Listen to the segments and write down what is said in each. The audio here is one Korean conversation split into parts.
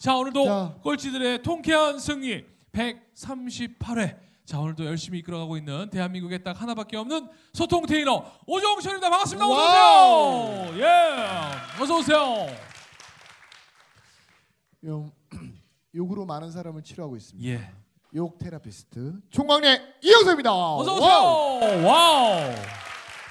자 오늘도 자. 꼴찌들의 통쾌한 승리 138회. 자 오늘도 열심히 이끌어가고 있는 대한민국에 딱 하나밖에 없는 소통 테이너 오정철입니다. 반갑습니다. 어서 오세요. 예. 어서 오세요. 요, 욕으로 많은 사람을 치료하고 있습니다. 예. 욕 therapist 총광래 이영석입니다. 어서 wow. 오세요. wow.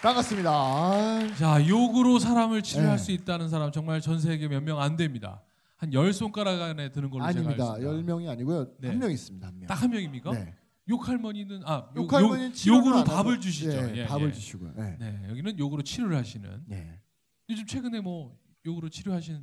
반갑습니다. 아, 자 욕으로 사람을 치료할 네. 수 있다는 사람 정말 전 세계 몇 명 안 됩니다. 한 열 손가락 안에 드는 걸로 제가 아닙니다. 알습니다. 열 명이 아니고요. 네. 한 명 있습니다. 한 명. 딱 한 명입니까? 네. 욕할머니는 아 욕, 욕할머니는 욕, 치료를 욕으로 안 하고, 밥을 주시죠. 예, 예, 밥을 예. 주시고요. 네. 네, 여기는 욕으로 치료를 하시는. 네. 요즘 최근에 뭐 욕으로 치료하시는.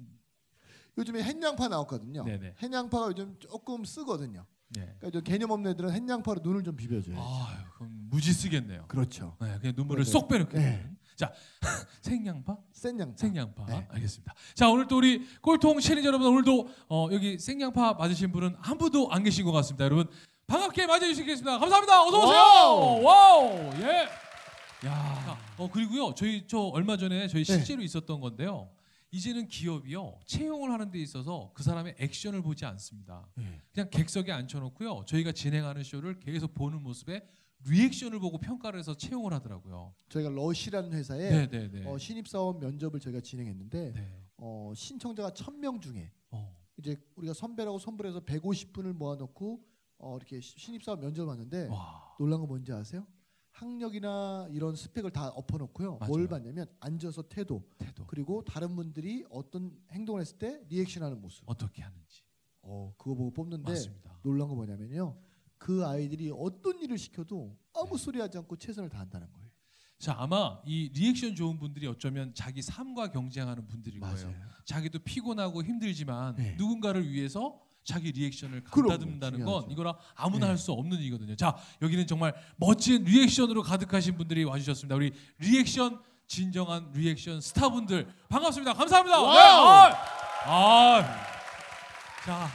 요즘에 햇양파 나왔거든요. 네네. 햇양파가 요즘 조금 쓰거든요. 네. 그러니까 좀 개념 없는 애들은 햇양파로 눈을 좀 비벼줘요. 아, 그럼 무지 쓰겠네요. 그렇죠. 네, 그냥 눈물을 네, 네. 쏙 빼놓게. 네. 되는. 자, 생양파? 센 양파. 생양파. 네. 알겠습니다. 자, 오늘 또 우리 꼴통 시리즈 여러분 오늘도 어, 여기 생양파 맞으신 분은 한 분도 안 계신 것 같습니다. 여러분 반갑게 맞아주시겠습니다. 감사합니다. 어서 오세요. wow. wow. 예. 야. 어 그리고요. 저희 저 얼마 전에 저희 실제로 있었던 건데요. 이제는 기업이요 채용을 하는 데 있어서 그 사람의 액션을 보지 않습니다. 네. 그냥 객석에 앉혀놓고요. 저희가 진행하는 쇼를 계속 보는 모습에 리액션을 보고 평가를 해서 채용을 하더라고요. 저희가 러시라는 회사에 네, 네, 네. 어, 신입 사원 면접을 저희가 진행했는데 네. 어, 신청자가 1000명 중에 어. 이제 우리가 선배라고 선불해서 150분을 모아놓고 어, 이렇게 시- 신입사원 면접을 봤는데 와. 놀란 거 뭔지 아세요? 학력이나 이런 스펙을 다 엎어놓고요. 맞아요. 뭘 봤냐면 앉아서 태도 태도 그리고 다른 분들이 어떤 행동을 했을 때 리액션하는 모습. 어떻게 하는지 어 그거 보고 뽑는데 맞습니다. 놀란 거 뭐냐면요. 그 아이들이 어떤 일을 시켜도 아무 소리 하지 않고 최선을 다한다는 거예요. 자 아마 이 리액션 좋은 분들이 어쩌면 자기 삶과 경쟁하는 분들일 거예요. 자기도 피곤하고 힘들지만 네. 누군가를 위해서 자기 reaction을. 가다듬는다는 건. 이거라 아무나 네. 할수 없는 일이거든요. 자 여기는 정말 멋진 reaction으로 가득하신 분들이 와주셨습니다. 우리 리액션 진정한 리액션 스타분들 반갑습니다. 감사합니다. 네, wow. 아, 아, 자,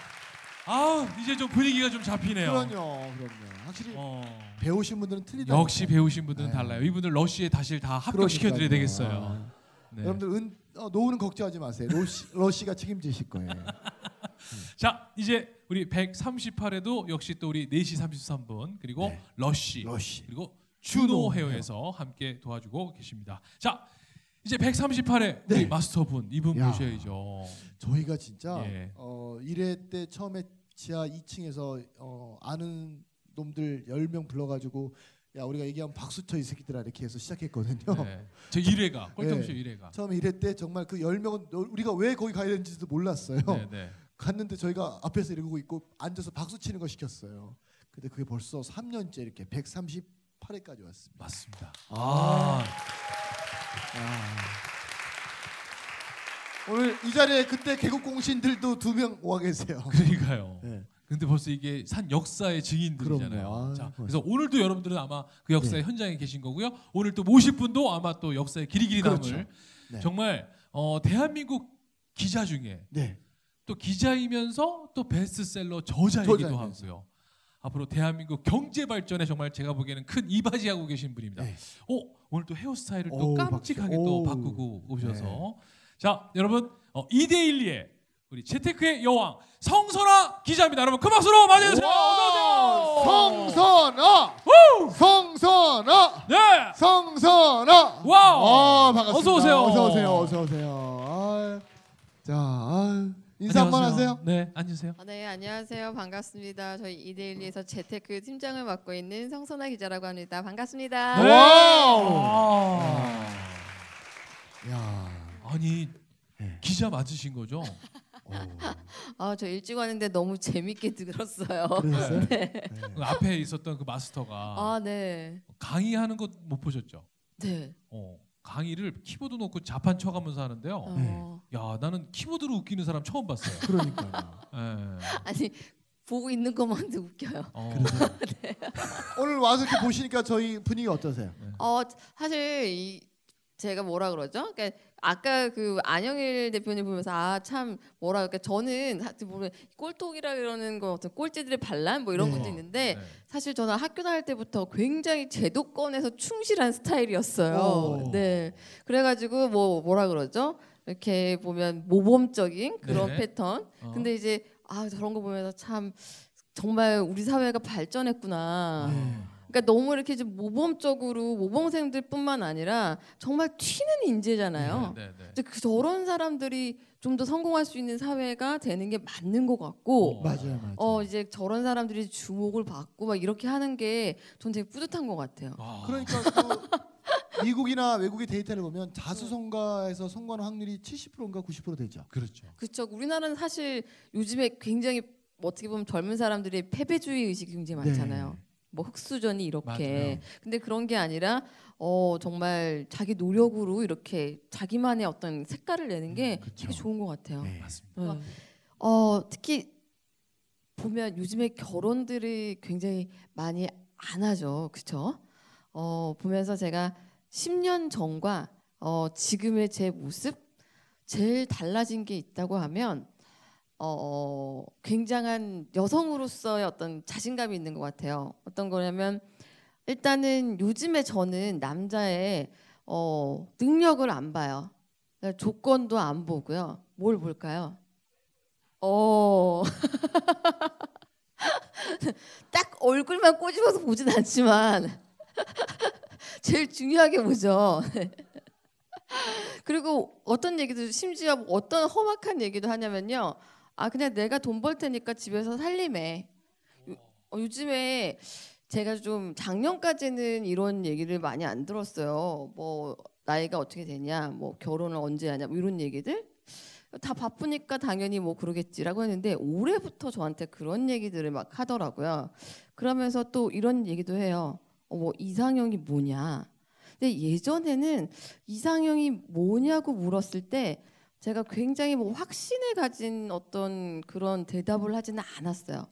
아 이제 좀 분위기가 좀 잡히네요. 그럼요, 그럼요. 확실히 어. 배우신 분들은 틀리다. 역시 배우신 분들은 네. 달라요. 이분들 러시에 다시 다 합격시켜드려야 되겠어요. 네. 여러분들 은, 어, 노후는 걱정하지 마세요. 러시, 러시가 책임지실 거예요. 자 이제 우리 138회도 역시 또 우리 4시 33분 그리고 네. 러쉬 러시. 그리고 주노 헤어에서 함께 도와주고 계십니다. 자 이제 138회 우리 네. 마스터분 이분 야. 모셔야죠. 저희가 진짜 예. 어, 1회 때 처음에 지하 2층에서 어, 아는 놈들 10명 불러가지고 야 우리가 얘기하면 박수 쳐이 새끼들아 이렇게 해서 시작했거든요. 네. 저 1회가 꼴통쇼 네. 1회가. 처음에 1회 때 정말 그 10명은 우리가 왜 거기 가야 되는지도 몰랐어요. 네, 네. 갔는데 저희가 앞에서 이러고 있고 앉아서 박수 치는 거 시켰어요. 근데 그게 벌써 3년째 이렇게 138회까지 왔습니다. 맞습니다. 아. 오늘 이 자리에 그때 개국 공신들도 두 명 와 계세요. 그러니까요. 네. 근데 벌써 이게 산 역사의 증인들이잖아요. 아, 자, 맞아요. 그래서 오늘도 여러분들은 아마 그 역사의 네. 현장에 계신 거고요. 오늘 또 모실 분도 아마 또 역사의 길이길이 남을 그렇죠. 네. 정말 어, 대한민국 기자 중에 네. 또 기자이면서 또 베스트셀러 저자이기도 저자이면서. 하고요. 앞으로 대한민국 경제 발전에 정말 제가 보기에는 큰 이바지하고 계신 분입니다. 네. 어, 오늘 또 헤어스타일을 또 오우, 깜찍하게 박수. 또 오우. 바꾸고 오셔서 네. 자 여러분 어, 이데일리의 우리 재테크의 여왕 성선아 기자입니다. 여러분 큰 박수로 맞이해주세요. 어서 오세요. 성선아, 성선아, 네. 성선아. wow. 아, 반갑습니다. 어서 오세요. 어서 오세요. 어서 오세요. 아, 자, 아, 인사 한번. 하세요. 네, 앉으세요. 아, 네, 안녕하세요. 반갑습니다. 저희 이데일리에서 재테크 팀장을 맡고 있는 성선아 기자라고 합니다. 반갑습니다. 네. 와우. 아. 야, 아니 네. 기자 맞으신 거죠? 오, 아, 저 일찍 왔는데 너무 재밌게 들었어요. 그러셨어요? 네. 그 앞에 있었던 그 마스터가 아, 네. 강의하는 것못 보셨죠? 네. 어, 강의를 키보드 놓고 자판 쳐가면서 하는데요. 어, 네. 야 나는 키보드로 웃기는 사람 처음 봤어요. 그러니까요. 예. 아니 보고 있는 것만도 웃겨요. 어. 오늘 와서 이렇게 보시니까 저희 분위기 어떠세요? 어 사실 이 제가 뭐라 그러죠? 그러니까 아까 그 안영일 대표님 보면서 아 참 뭐라 그러니까 저는 하여튼 보면 꼴통이라 그러는 거 어떤 꼴찌들의 반란 뭐 이런 네. 것도 있는데 네. 사실 저는 학교 다닐 때부터 굉장히 제도권에서 충실한 스타일이었어요. 오. 네. 그래가지고 뭐 뭐라 그러죠? 이렇게 보면 모범적인 그런 네. 패턴. 어. 근데 이제 아 저런 거 보면서 참 정말 우리 사회가 발전했구나. 네. 그러니까 너무 이렇게 좀 모범적으로 모범생들뿐만 아니라 정말 튀는 인재잖아요. 네, 네, 네. 이제 그 저런 사람들이 좀 더 성공할 수 있는 사회가 되는 게 맞는 것 같고, 어. 맞아요, 맞아요. 어 이제 저런 사람들이 주목을 받고 막 이렇게 하는 게 전 되게 뿌듯한 것 같아요. 와. 그러니까 그 미국이나 외국의 데이터를 보면 자수성가에서 성공하는 확률이 70%인가 90% 되죠. 그렇죠. 그렇죠. 우리나라는 사실 요즘에 굉장히 뭐 어떻게 보면 젊은 사람들이 패배주의 의식이 굉장히 많잖아요. 네. 뭐 흑수전이 이렇게. 맞아요. 근데 그런 게 아니라 어 정말 자기 노력으로 이렇게 자기만의 어떤 색깔을 내는 게 음, 그쵸. 되게 좋은 것 같아요. 네. 맞습니다. 네. 어 특히 보면 요즘에 결혼들이 굉장히 많이 안 하죠, 그렇죠? 어 보면서 제가 10년 전과 어 지금의 제 모습 제일 달라진 게 있다고 하면 어 굉장한 여성으로서의 어떤 자신감이 있는 것 같아요. 어떤 거냐면 일단은 요즘에 저는 남자의 어 능력을 안 봐요. 그러니까 조건도 안 보고요. 뭘 볼까요? 어. 딱 얼굴만 꼬집어서 보진 않지만 제일 중요하게 보죠. 그리고 어떤 얘기도 심지어 뭐 어떤 험악한 얘기도 하냐면요. 아 그냥 내가 돈 벌 테니까 집에서 살림해. 요, 어, 요즘에 제가 좀 작년까지는 이런 얘기를 많이 안 들었어요. 뭐 나이가 어떻게 되냐, 뭐 결혼을 언제 하냐, 뭐 이런 얘기들. 다 바쁘니까 당연히 뭐 그러겠지라고 했는데 올해부터 저한테 그런 얘기들을 막 하더라고요. 그러면서 또 이런 얘기도 해요. 어, 뭐 이상형이 뭐냐. 근데 예전에는 이상형이 뭐냐고 물었을 때 제가 굉장히 뭐 확신을 가진 어떤 그런 대답을 하지는 않았어요.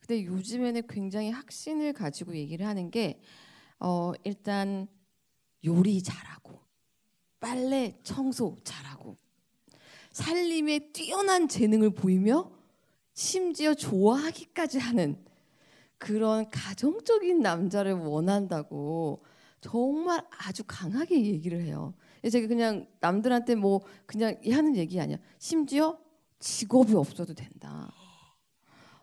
근데 요즘에는 굉장히 확신을 가지고 얘기를 하는 게 어, 일단 요리 잘하고 빨래 청소 잘하고 살림에 뛰어난 재능을 보이며 심지어 좋아하기까지 하는 그런 가정적인 남자를 원한다고 정말 아주 강하게 얘기를 해요. 제가 그냥 남들한테 뭐 그냥 하는 얘기 아니야. 심지어 직업이 없어도 된다.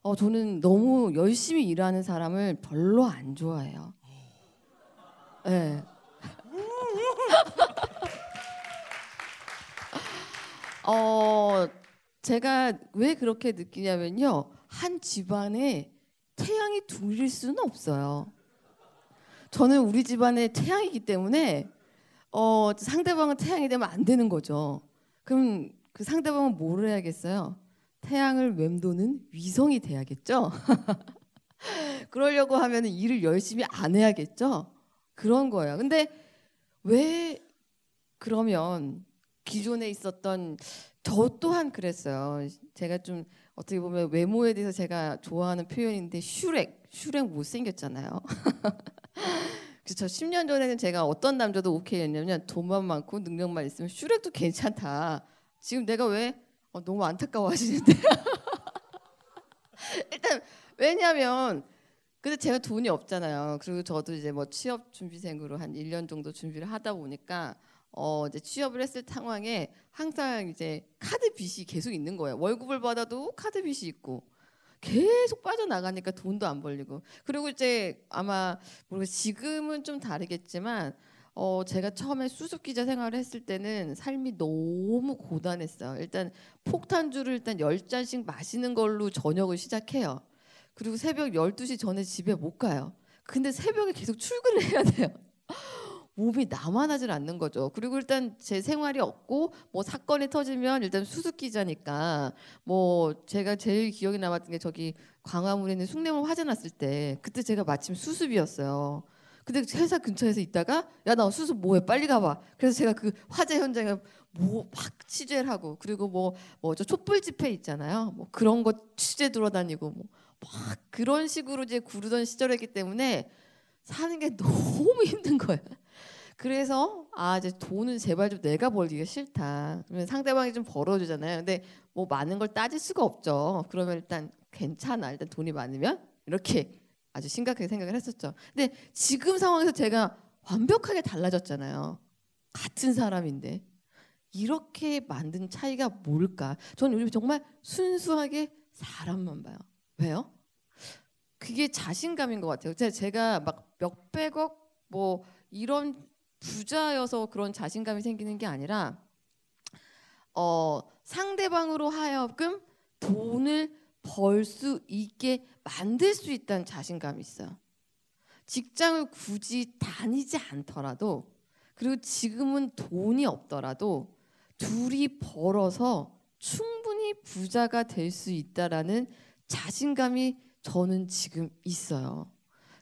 어, 저는 너무 열심히 일하는 사람을 별로 안 좋아해요. 예. 네. 어, 제가 왜 그렇게 느끼냐면요. 한 집안에 태양이 둘일 수는 없어요. 저는 우리 집안에 태양이기 때문에 어, 상대방은 태양이 되면 안 되는 거죠. 그럼 그 상대방은 뭐를 해야겠어요? 태양을 맴도는 위성이 돼야겠죠. 그러려고 하면 일을 열심히 안 해야겠죠. 그런 거예요. 근데 왜 그러면 기존에 있었던 저 또한 그랬어요. 제가 좀 어떻게 보면 외모에 대해서 제가 좋아하는 표현인데 슈렉, 슈렉 못 생겼잖아요. 저 10년 전에는 제가 어떤 남자도 오케이 했냐면 돈만 많고 능력만 있으면 슈렉도 괜찮다. 지금 내가 왜 어, 너무 안타까워하시는데 일단 왜냐하면 근데 제가 돈이 없잖아요. 그리고 저도 이제 뭐 취업 준비생으로 한 1년 정도 준비를 하다 보니까 어 이제 취업을 했을 상황에 항상 이제 카드 빚이 계속 있는 거예요. 월급을 받아도 카드 빚이 있고 계속 빠져나가니까 돈도 안 벌리고 그리고 이제 아마 모르겠 지금은 좀 다르겠지만 어 제가 처음에 수습 기자 생활을 했을 때는 삶이 너무 고단했어요. 일단 폭탄주를 일단 열 잔씩 마시는 걸로 저녁을 시작해요. 그리고 새벽 12시 전에 집에 못 가요. 근데 새벽에 계속 출근을 해야 돼요. 몸이 남아나질 않는 거죠. 그리고 일단 제 생활이 없고 뭐 사건이 터지면 일단 수습 기자니까 뭐 제가 제일 기억에 남았던 게 저기 광화문에 있는 숭례문 화재 났을 때 그때 제가 마침 수습이었어요. 근데 회사 근처에서 있다가 야 나 수습 뭐해 빨리 가봐. 그래서 제가 그 화재 현장에 뭐막 취재를 하고 그리고 뭐 뭐 저 촛불 집회 있잖아요. 뭐 그런 거 취재 돌아다니고 뭐 막 그런 식으로 이제 구르던 시절이기 때문에 사는 게 너무 힘든 거예요. 그래서 아 이제 돈은 제발 좀 내가 벌기가 싫다. 그러면 상대방이 좀 벌어주잖아요. 근데 뭐 많은 걸 따질 수가 없죠. 그러면 일단 괜찮아. 일단 돈이 많으면 이렇게 아주 심각하게 생각을 했었죠. 근데 지금 상황에서 제가 완벽하게 달라졌잖아요. 같은 사람인데 이렇게 만든 차이가 뭘까? 저는 요즘 정말 순수하게 사람만 봐요. 왜요? 그게 자신감인 것 같아요. 제- 제가 막 몇백억 뭐 이런 부자여서 그런 자신감이 생기는 게 아니라 어, 상대방으로 하여금 돈을 벌 수 있게 만들 수 있다는 자신감이 있어요. 직장을 굳이 다니지 않더라도 그리고 지금은 돈이 없더라도 둘이 벌어서 충분히 부자가 될 수 있다라는 자신감이 저는 지금 있어요.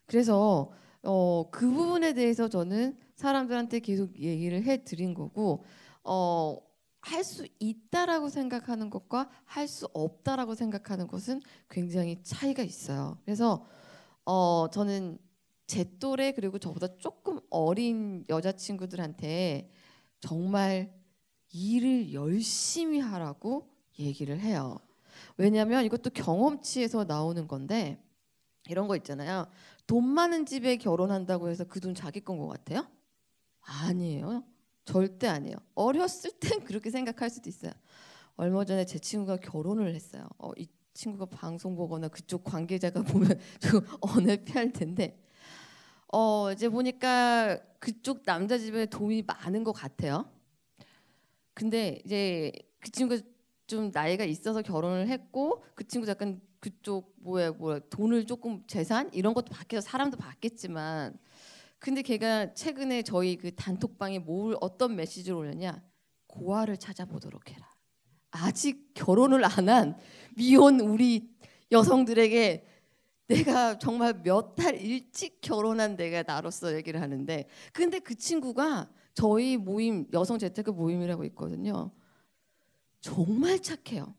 그래서 어, 그 부분에 대해서 저는 사람들한테 계속 얘기를 해 드린 거고 어, 할 수 있다라고 생각하는 것과 할 수 없다라고 생각하는 것은 굉장히 차이가 있어요. 그래서 어, 저는 제 또래 그리고 저보다 조금 어린 여자친구들한테 정말 일을 열심히 하라고 얘기를 해요. 왜냐하면 이것도 경험치에서 나오는 건데 이런 거 있잖아요. 돈 많은 집에 결혼한다고 해서 그 돈 자기 건 것 같아요? 아니에요. 절대 아니에요. 어렸을 땐 그렇게 생각할 수도 있어요. 얼마 전에 제 친구가 결혼을 했어요. 어, 이 친구가 방송 보거나 그쪽 관계자가 보면 좀 언을 피할 텐데 어, 이제 보니까 그쪽 남자 집에 돈이 많은 것 같아요. 근데 이제 그 친구가 좀 나이가 있어서 결혼을 했고 그 친구 약간 그쪽 뭐야 뭐야 돈을 조금 재산 이런 것도 바뀌어서 사람도 바뀌었지만 근데 걔가 최근에 저희 그 단톡방에 뭘 어떤 메시지를 올렸냐 고아를 찾아보도록 해라 아직 결혼을 안 한 미혼 우리 여성들에게 내가 정말 몇 달 일찍 결혼한 내가 나로서 얘기를 하는데 근데 그 친구가 저희 모임 여성 재테크 모임이라고 있거든요. 정말 착해요.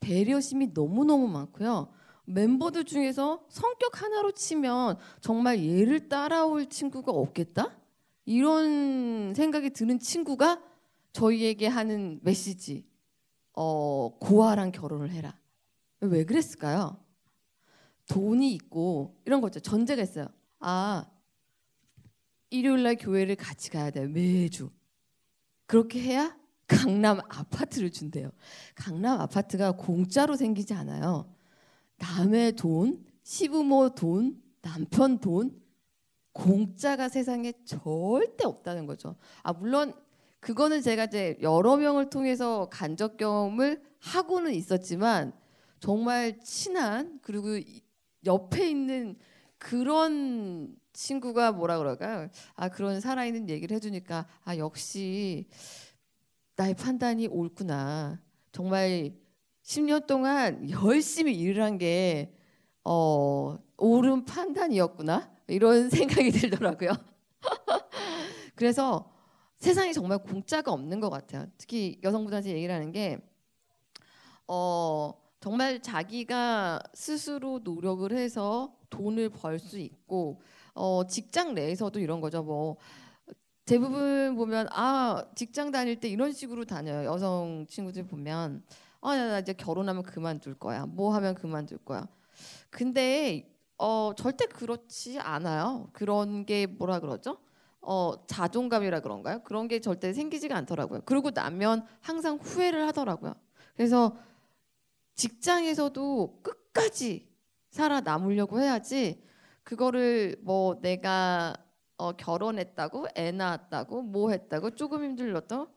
배려심이 너무너무 많고요. 멤버들 중에서 성격 하나로 치면 정말 얘를 따라올 친구가 없겠다? 이런 생각이 드는 친구가 저희에게 하는 메시지. 어, 고아랑 결혼을 해라. 왜 그랬을까요? 돈이 있고 이런 거죠. 전제가 있어요. 아, 일요일 날 교회를 같이 가야 돼요. 매주. 그렇게 해야 강남 아파트를 준대요. 강남 아파트가 공짜로 생기지 않아요. 남의 돈, 시부모 돈, 남편 돈 공짜가 세상에 절대 없다는 거죠. 아 물론 그거는 제가 이제 여러 명을 통해서 간접 경험을 하고는 있었지만 정말 친한 그리고 이- 옆에 있는 그런 친구가 뭐라 그럴까요? 아 그런 살아있는 얘기를 해주니까 아 역시 나의 판단이 옳구나. 정말 10년 동안 열심히 일을 한 게 어, 옳은 판단이었구나. 이런 생각이 들더라고요. 그래서 세상에 정말 공짜가 없는 것 같아요. 특히 여성분한테 얘기를 하는 게 어, 정말 자기가 스스로 노력을 해서 돈을 벌 수 있고 어, 직장 내에서도 이런 거죠. 뭐 대부분 보면 아 직장 다닐 때 이런 식으로 다녀요. 여성 친구들 보면 아나 나 이제 결혼하면 그만둘 거야. 뭐 하면 그만둘 거야. 근데 어 절대 그렇지 않아요. 그런 게 뭐라 그러죠? 어 자존감이라 그런가요? 그런 게 절대 생기지가 않더라고요. 그러고 나면 항상 후회를 하더라고요. 그래서 직장에서도 끝까지 살아남으려고 해야지 그거를 뭐 내가 어, 결혼했다고 애 낳았다고 뭐 했다고 조금 힘들어도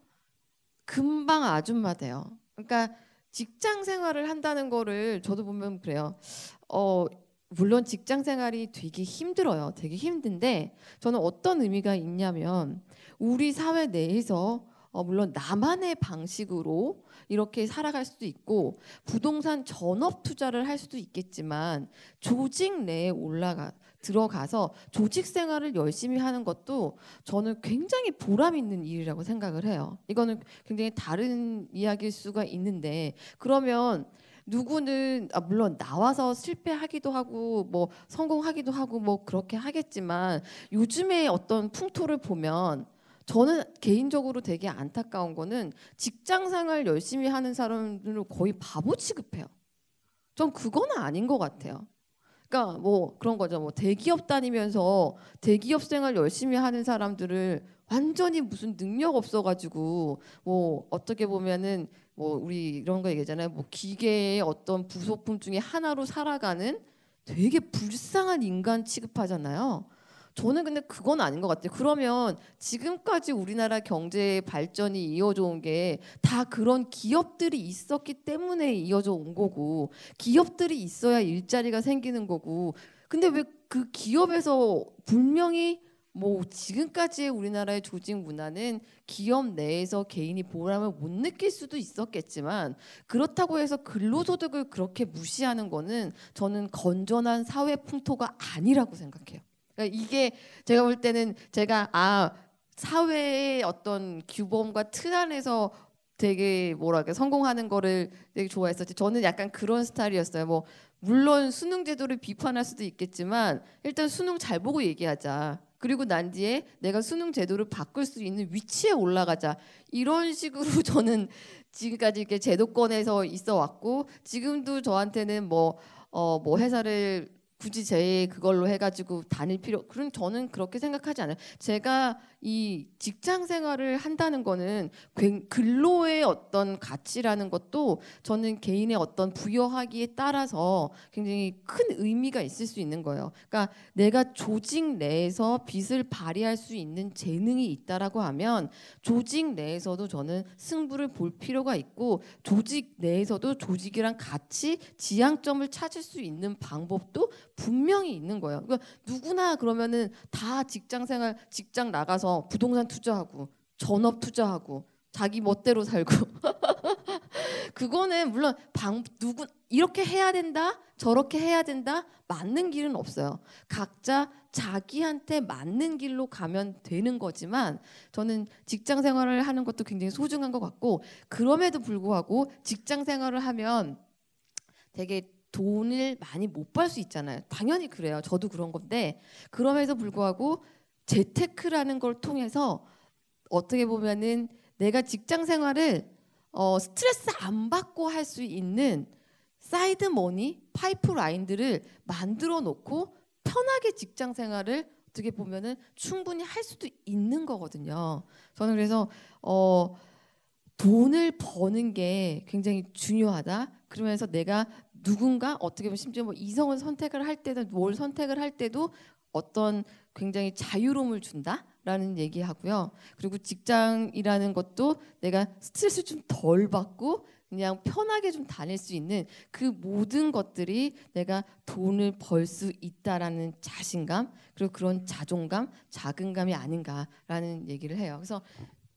금방 아줌마 돼요. 그러니까 직장 생활을 한다는 거를 저도 보면 그래요. 어 물론 직장 생활이 되게 힘들어요. 되게 힘든데 저는 어떤 의미가 있냐면 우리 사회 내에서 어, 물론 나만의 방식으로 이렇게 살아갈 수도 있고 부동산 전업 투자를 할 수도 있겠지만 조직 내에 올라가 들어가서 조직 생활을 열심히 하는 것도 저는 굉장히 보람 있는 일이라고 생각을 해요. 이거는 굉장히 다른 이야기일 수가 있는데 그러면 누구는 아 물론 나와서 실패하기도 하고 뭐 성공하기도 하고 뭐 그렇게 하겠지만 요즘에 어떤 풍토를 보면 저는 개인적으로 되게 안타까운 거는 직장 생활 열심히 하는 사람들을 거의 바보 취급해요. 전 그거는 아닌 것 같아요. 그러니까 뭐 그런 거죠. 뭐 대기업 다니면서 대기업 생활 열심히 하는 사람들을 완전히 무슨 능력 없어가지고 뭐 어떻게 보면은 뭐 우리 이런 거 얘기하잖아요. 뭐 기계의 어떤 부속품 중에 하나로 살아가는 되게 불쌍한 인간 취급하잖아요. 저는 근데 그건 아닌 것 같아요. 그러면 지금까지 우리나라 경제 발전이 이어져 온 게 다 그런 기업들이 있었기 때문에 이어져 온 거고 기업들이 있어야 일자리가 생기는 거고 근데 왜 그 기업에서 분명히 뭐 지금까지의 우리나라의 조직 문화는 기업 내에서 개인이 보람을 못 느낄 수도 있었겠지만 그렇다고 해서 근로소득을 그렇게 무시하는 거는 저는 건전한 사회 풍토가 아니라고 생각해요. 그러니까 이게 제가 볼 때는 제가 아 사회의 어떤 규범과 틀 안에서 되게 뭐랄까 성공하는 거를 되게 좋아했었지. 저는 약간 그런 스타일이었어요. 뭐 물론 수능 제도를 비판할 수도 있겠지만 일단 수능 잘 보고 얘기하자. 그리고 난 뒤에 내가 수능 제도를 바꿀 수 있는 위치에 올라가자. 이런 식으로 저는 지금까지 이렇게 제도권에서 있어 왔고 지금도 저한테는 뭐 어, 뭐 회사를 굳이 제 그걸로 해가지고 다닐 필요 그런 저는 그렇게 생각하지 않아요. 제가 이 직장 생활을 한다는 거는 근로의 어떤 가치라는 것도 저는 개인의 어떤 부여하기에 따라서 굉장히 큰 의미가 있을 수 있는 거예요. 그러니까 내가 조직 내에서 빛을 발휘할 수 있는 재능이 있다라고 하면 조직 내에서도 저는 승부를 볼 필요가 있고 조직 내에서도 조직이랑 같이 지향점을 찾을 수 있는 방법도 분명히 있는 거예요. 그러니까 누구나 그러면은 다 직장 생활 직장 나가서 부동산 투자하고 전업 투자하고 자기 멋대로 살고 그거는 물론 방 누구 이렇게 해야 된다 저렇게 해야 된다 맞는 길은 없어요 각자 자기한테 맞는 길로 가면 되는 거지만 저는 직장 생활을 하는 것도 굉장히 소중한 것 같고 그럼에도 불구하고 직장 생활을 하면 되게 돈을 많이 못 벌 수 있잖아요. 당연히 그래요. 저도 그런 건데 그럼에도 불구하고 재테크라는 걸 통해서 어떻게 보면은 내가 직장 생활을 어, 스트레스 안 받고 할 수 있는 side money pipeline들을 만들어 놓고 편하게 직장 생활을 어떻게 보면은 충분히 할 수도 있는 거거든요. 저는 그래서 어 돈을 버는 게 굉장히 중요하다. 그러면서 내가 누군가 어떻게 보면 심지어 뭐 이성을 선택을 할 때도 뭘 선택을 할 때도 어떤 굉장히 자유로움을 준다라는 얘기하고요. 그리고 직장이라는 것도 내가 스트레스 좀 덜 받고 그냥 편하게 좀 다닐 수 있는 그 모든 것들이 내가 돈을 벌 수 있다라는 자신감 그리고 그런 자존감, 자긍감이 아닌가라는 얘기를 해요. 그래서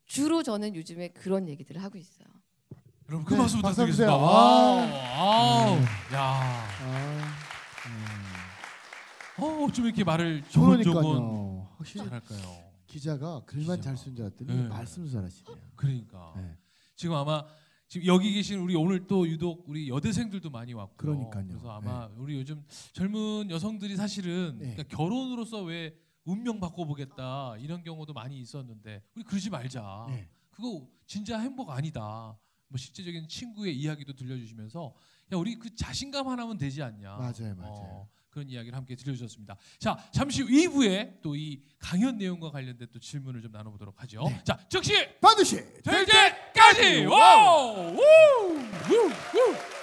주로 저는 요즘에 그런 얘기들을 하고 있어요. 여러분 그 네, 박수 박수 부탁드리겠습니다. 주세요. 와우, 아. 아우, 음. 야, 아, 어, 어쩜 이렇게 말을 조곤조곤 그러니까요. 확실히 잘할까요? 기자가 글만 기자가. 잘 쓴 줄 알았더니 네. 말씀 잘하시네요. 그러니까 네. 지금 아마 지금 여기 계신 우리 오늘 또 유독 우리 여대생들도 많이 왔고 그러니까요. 그래서 아마 우리 요즘 젊은 여성들이 사실은 네. 그러니까 결혼으로서 왜 운명 바꿔보겠다 이런 경우도 많이 있었는데 우리 그러지 말자. 네. 그거 진짜 행복 아니다. 뭐 실제적인 친구의 이야기도 들려주시면서 야 우리 그 자신감 하나면 되지 않냐. 맞아요, 맞아요. 어, 그런 이야기를 함께 들려주셨습니다. 자 잠시 후 2부에 또 이 강연 내용과 관련된 또 질문을 좀 나눠보도록 하죠. 네. 자 즉시 반드시 될 때까지 와우! 우! 우! 우!